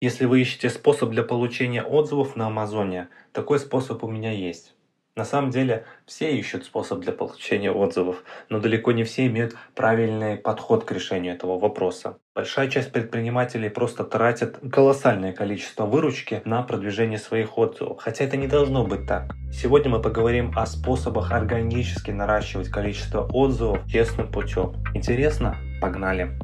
Если вы ищете способ для получения отзывов на Амазоне, такой способ у меня есть. На самом деле все ищут способ для получения отзывов, но далеко не все имеют правильный подход к решению этого вопроса. Большая часть предпринимателей просто тратят колоссальное количество выручки на продвижение своих отзывов, хотя это не должно быть так. Сегодня мы поговорим о способах органически наращивать количество отзывов честным путем. Интересно? Погнали!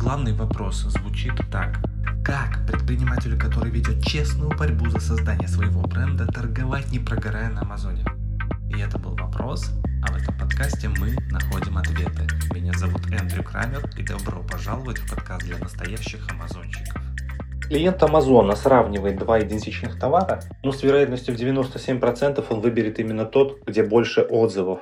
Главный вопрос звучит так. Как предпринимателю, который ведет честную борьбу за создание своего бренда, торговать не прогорая на Амазоне? И это был вопрос, а в этом подкасте мы находим ответы. Меня зовут Эндрю Крамер и добро пожаловать в подкаст для настоящих амазонщиков. Клиент Амазона сравнивает два идентичных товара, но с вероятностью в 97% он выберет именно тот, где больше отзывов.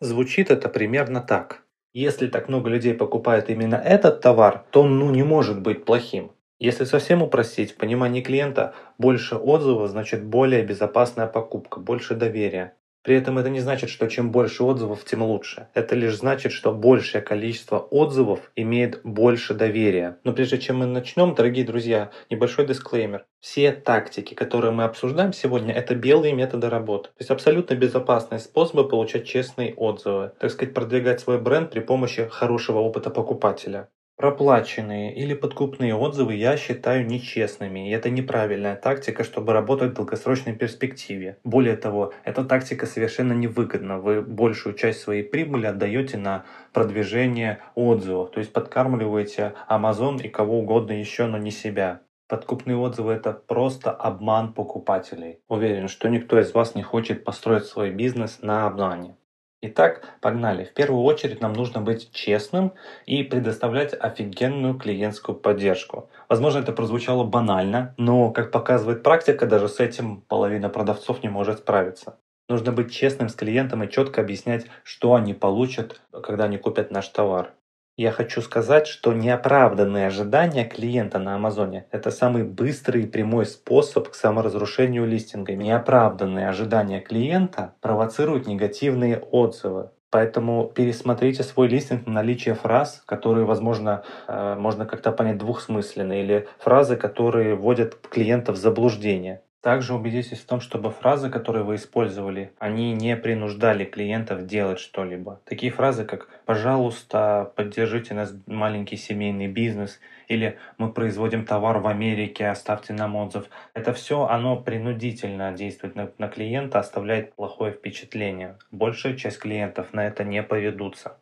Звучит это примерно так. Если так много людей покупает именно этот товар, то он ну, не может быть плохим. Если совсем упростить, в понимании клиента больше отзывов значит более безопасная покупка, больше доверия. При этом это не значит, что чем больше отзывов, тем лучше. Это лишь значит, что большее количество отзывов имеет больше доверия. Но прежде чем мы начнем, дорогие друзья, небольшой дисклеймер. Все тактики, которые мы обсуждаем сегодня, это белые методы работы. То есть абсолютно безопасные способы получать честные отзывы. Так сказать, продвигать свой бренд при помощи хорошего опыта покупателя. Проплаченные или подкупные отзывы я считаю нечестными, и это неправильная тактика, чтобы работать в долгосрочной перспективе. Более того, эта тактика совершенно невыгодна. Вы большую часть своей прибыли отдаете на продвижение отзывов, то есть подкармливаете Amazon и кого угодно еще, но не себя. Подкупные отзывы – это просто обман покупателей. Уверен, что никто из вас не хочет построить свой бизнес на обмане. Итак, погнали. В первую очередь нам нужно быть честным и предоставлять офигенную клиентскую поддержку. Возможно, это прозвучало банально, но, как показывает практика, даже с этим половина продавцов не может справиться. Нужно быть честным с клиентом и четко объяснять, что они получат, когда они купят наш товар. Я хочу сказать, что неоправданные ожидания клиента на Амазоне – это самый быстрый и прямой способ к саморазрушению листинга. Неоправданные ожидания клиента провоцируют негативные отзывы. Поэтому пересмотрите свой листинг на наличие фраз, которые, возможно, э, можно как-то понять двухсмысленно, или фразы, которые вводят клиента в заблуждение. Также убедитесь в том, чтобы фразы, которые вы использовали, они не принуждали клиентов делать что-либо. Такие фразы, как «пожалуйста, поддержите нас маленький семейный бизнес» или «мы производим товар в Америке, оставьте нам отзыв». Это все, оно принудительно действует на, на клиента, оставляет плохое впечатление. Большая часть клиентов на это не поведутся.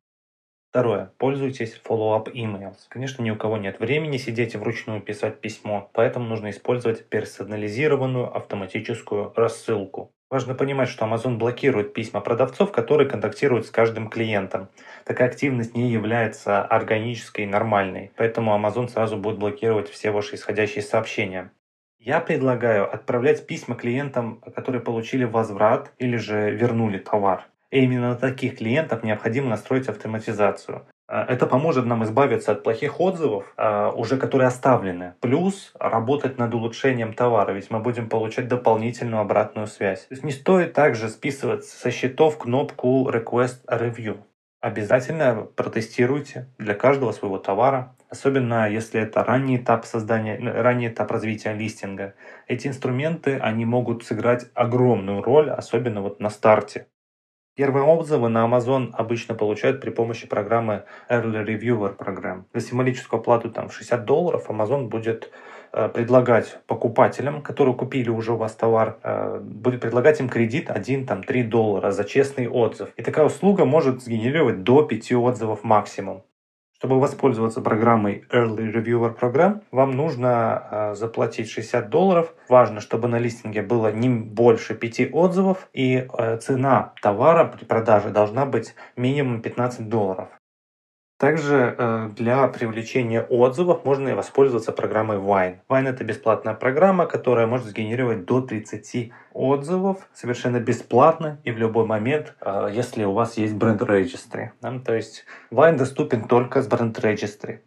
Второе. Пользуйтесь follow-up emails. Конечно, ни у кого нет времени сидеть и вручную писать письмо, поэтому нужно использовать персонализированную автоматическую рассылку. Важно понимать, что Amazon блокирует письма продавцов, которые контактируют с каждым клиентом. Такая активность не является органической и нормальной, поэтому Amazon сразу будет блокировать все ваши исходящие сообщения. Я предлагаю отправлять письма клиентам, которые получили возврат или же вернули товар. И именно на таких клиентов необходимо настроить автоматизацию. А, это поможет нам избавиться от плохих отзывов, а, уже которые оставлены. Плюс работать над улучшением товара, ведь мы будем получать дополнительную обратную связь. То есть не стоит также списывать со счетов кнопку Request Review. Обязательно протестируйте для каждого своего товара, особенно если это ранний этап создания, ранний этап развития листинга. Эти инструменты, они могут сыграть огромную роль, особенно вот на старте. Первые отзывы на Amazon обычно получают при помощи программы Early Reviewer программ. За символическую плату там, в 60 долларов Amazon будет э, предлагать покупателям, которые купили уже у вас товар, э, будет предлагать им кредит 1-3 доллара за честный отзыв. И такая услуга может сгенерировать до 5 отзывов максимум. Чтобы воспользоваться программой Early Reviewer программ, вам нужно э, заплатить 60 долларов. Важно, чтобы на листинге было не больше 5 отзывов и э, цена товара при продаже должна быть минимум 15 долларов. Также э, для привлечения отзывов можно воспользоваться программой Wine. Wine это бесплатная программа, которая может сгенерировать до 30 отзывов совершенно бесплатно и в любой момент, э, если у вас есть бренд registry. То есть Wine доступен только с бренд registry.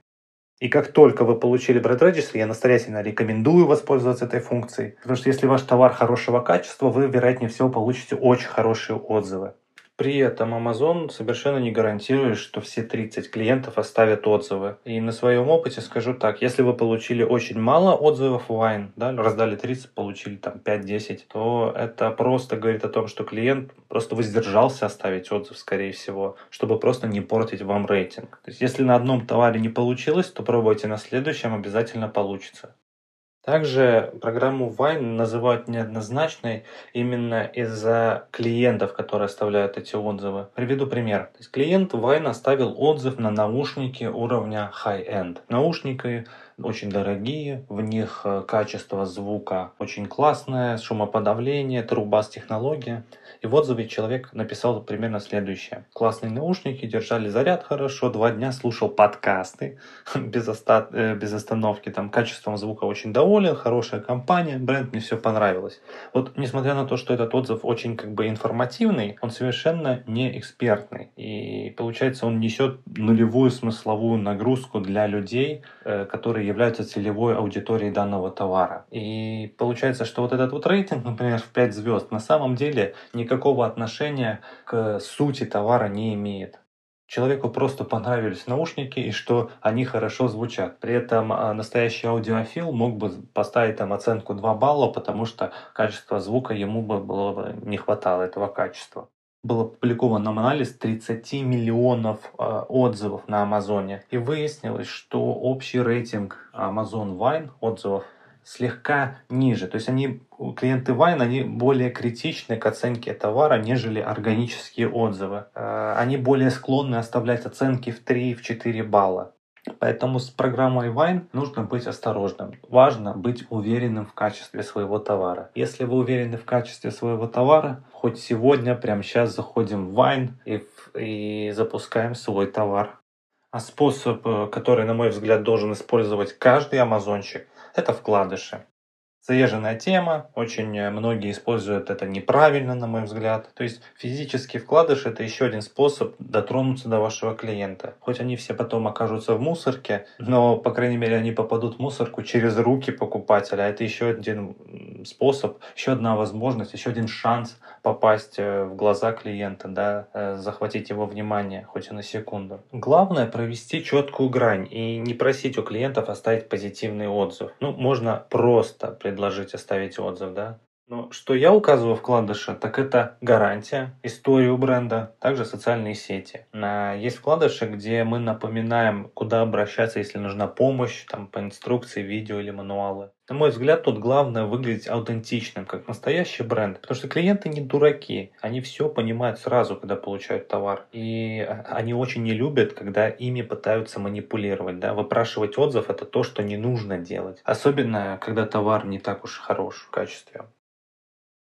И как только вы получили бренд registry, я настоятельно рекомендую воспользоваться этой функцией, потому что если ваш товар хорошего качества, вы, вероятнее всего, получите очень хорошие отзывы. При этом Amazon совершенно не гарантирует, что все 30 клиентов оставят отзывы. И на своем опыте скажу так, если вы получили очень мало отзывов в Wine, да, раздали 30, получили там 5-10, то это просто говорит о том, что клиент просто воздержался оставить отзыв, скорее всего, чтобы просто не портить вам рейтинг. То есть если на одном товаре не получилось, то пробуйте на следующем, обязательно получится. Также программу Wine называют неоднозначной именно из-за клиентов, которые оставляют эти отзывы. Приведу пример. То есть клиент Wine оставил отзыв на наушники уровня high-end. Наушники очень дорогие, в них э, качество звука очень классное, шумоподавление, трубас технология. И в отзыве человек написал примерно следующее. Классные наушники, держали заряд хорошо, два дня слушал подкасты без, оста... Э, без остановки, там качеством звука очень доволен, хорошая компания, бренд, мне все понравилось. Вот несмотря на то, что этот отзыв очень как бы информативный, он совершенно не экспертный. И получается он несет нулевую смысловую нагрузку для людей, э, которые являются целевой аудиторией данного товара. И получается, что вот этот вот рейтинг, например, в 5 звезд, на самом деле никакого отношения к сути товара не имеет. Человеку просто понравились наушники и что они хорошо звучат. При этом а, настоящий аудиофил мог бы поставить там оценку 2 балла, потому что качество звука ему бы было бы не хватало этого качества был опубликован анализ 30 миллионов э, отзывов на Амазоне. И выяснилось, что общий рейтинг Amazon Wine отзывов слегка ниже. То есть они, клиенты Wine, они более критичны к оценке товара, нежели органические отзывы. Э, они более склонны оставлять оценки в 3-4 балла. Поэтому с программой Wine нужно быть осторожным. Важно быть уверенным в качестве своего товара. Если вы уверены в качестве своего товара, хоть сегодня, прямо сейчас заходим в Wine и, и запускаем свой товар. А способ, э, который, на мой взгляд, должен использовать каждый амазонщик, это вкладыши. Заезженная тема, очень э, многие используют это неправильно, на мой взгляд. То есть физический вкладыш это еще один способ дотронуться до вашего клиента. Хоть они все потом окажутся в мусорке, но, по крайней мере, они попадут в мусорку через руки покупателя. Это еще один способ, еще одна возможность, еще один шанс попасть э, в глаза клиента, да, э, захватить его внимание, хоть и на секунду. Главное провести четкую грань и не просить у клиентов оставить позитивный отзыв. Ну, можно просто предложить оставить отзыв, да, но что я указываю вкладыше, так это гарантия, историю бренда, также социальные сети. Есть вкладыши, где мы напоминаем, куда обращаться, если нужна помощь, там, по инструкции, видео или мануалы. На мой взгляд, тут главное выглядеть аутентичным, как настоящий бренд. Потому что клиенты не дураки. Они все понимают сразу, когда получают товар. И они очень не любят, когда ими пытаются манипулировать. Да? Выпрашивать отзыв – это то, что не нужно делать. Особенно, когда товар не так уж хорош в качестве.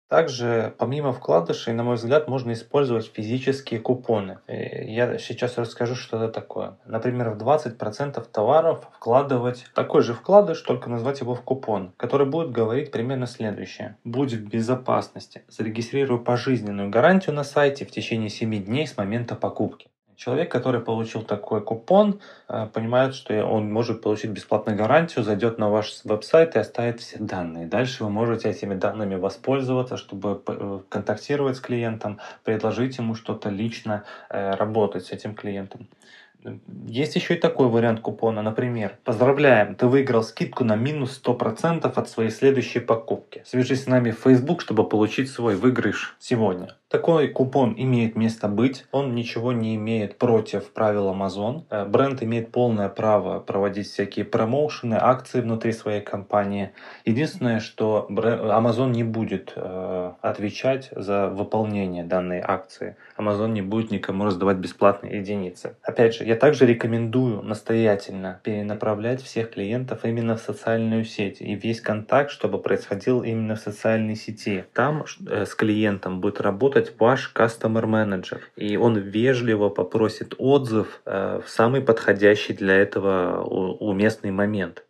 Также, помимо вкладышей, на мой взгляд, можно использовать физические купоны. Я сейчас расскажу, что это такое. Например, в 20% товаров вкладывать такой же вкладыш, только назвать его в купон, который будет говорить примерно следующее. Будь в безопасности. Зарегистрируй пожизненную гарантию на сайте в течение 7 дней с момента покупки. Человек, который получил такой купон, э, понимает, что он может получить бесплатную гарантию, зайдет на ваш веб-сайт и оставит все данные. Дальше вы можете этими данными воспользоваться, чтобы э, контактировать с клиентом, предложить ему что-то лично, э, работать с этим клиентом. Есть еще и такой вариант купона, например. Поздравляем, ты выиграл скидку на минус 100% от своей следующей покупки. Свяжись с нами в Facebook, чтобы получить свой выигрыш сегодня. Такой купон имеет место быть, он ничего не имеет против правил Amazon. Э, бренд имеет полное право проводить всякие промоушены, акции внутри своей компании. Единственное, что Amazon не будет э, отвечать за выполнение данной акции. Amazon не будет никому раздавать бесплатные единицы. Опять же, я также рекомендую настоятельно перенаправлять всех клиентов именно в социальную сеть и весь контакт, чтобы происходил именно в социальной сети. Там э, с клиентом будет работать работать ваш Customer Manager. И он вежливо попросит отзыв э, в самый подходящий для этого уместный момент.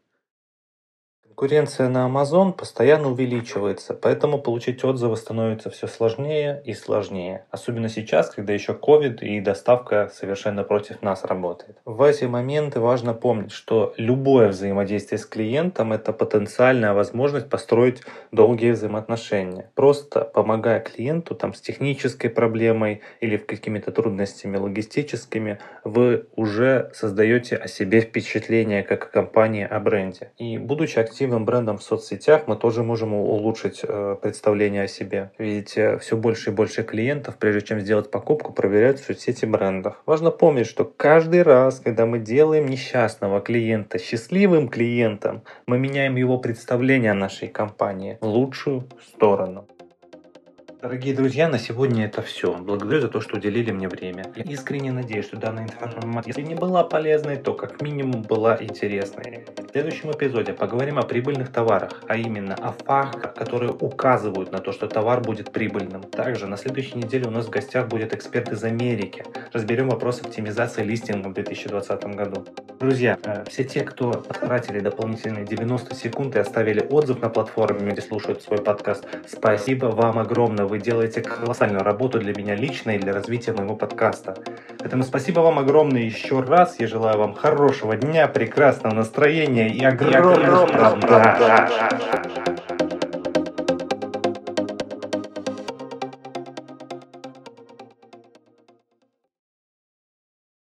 Конкуренция на Amazon постоянно увеличивается, поэтому получить отзывы становится все сложнее и сложнее. Особенно сейчас, когда еще COVID и доставка совершенно против нас работает. В эти моменты важно помнить, что любое взаимодействие с клиентом – это потенциальная возможность построить долгие взаимоотношения. Просто помогая клиенту там, с технической проблемой или какими-то трудностями логистическими, вы уже создаете о себе впечатление как о компании, о бренде. И будучи активным активным брендом в соцсетях мы тоже можем улучшить э, представление о себе. Ведь э, все больше и больше клиентов, прежде чем сделать покупку, проверяют соцсети брендов. Важно помнить, что каждый раз, когда мы делаем несчастного клиента счастливым клиентом, мы меняем его представление о нашей компании в лучшую сторону. Дорогие друзья, на сегодня это все. Благодарю за то, что уделили мне время. Я искренне надеюсь, что данная информация, если не была полезной, то как минимум была интересной. В следующем эпизоде поговорим о прибыльных товарах, а именно о фактах, которые указывают на то, что товар будет прибыльным. Также на следующей неделе у нас в гостях будет эксперт из Америки. Разберем вопрос оптимизации листинга в 2020 году. Друзья, э, все те, кто потратили дополнительные 90 секунд и оставили отзыв на платформе, где слушают свой подкаст, спасибо вам огромное вы делаете колоссальную работу для меня лично и для развития моего подкаста. Поэтому спасибо вам огромное еще раз. Я желаю вам хорошего дня, прекрасного настроения и огромного, и огромного.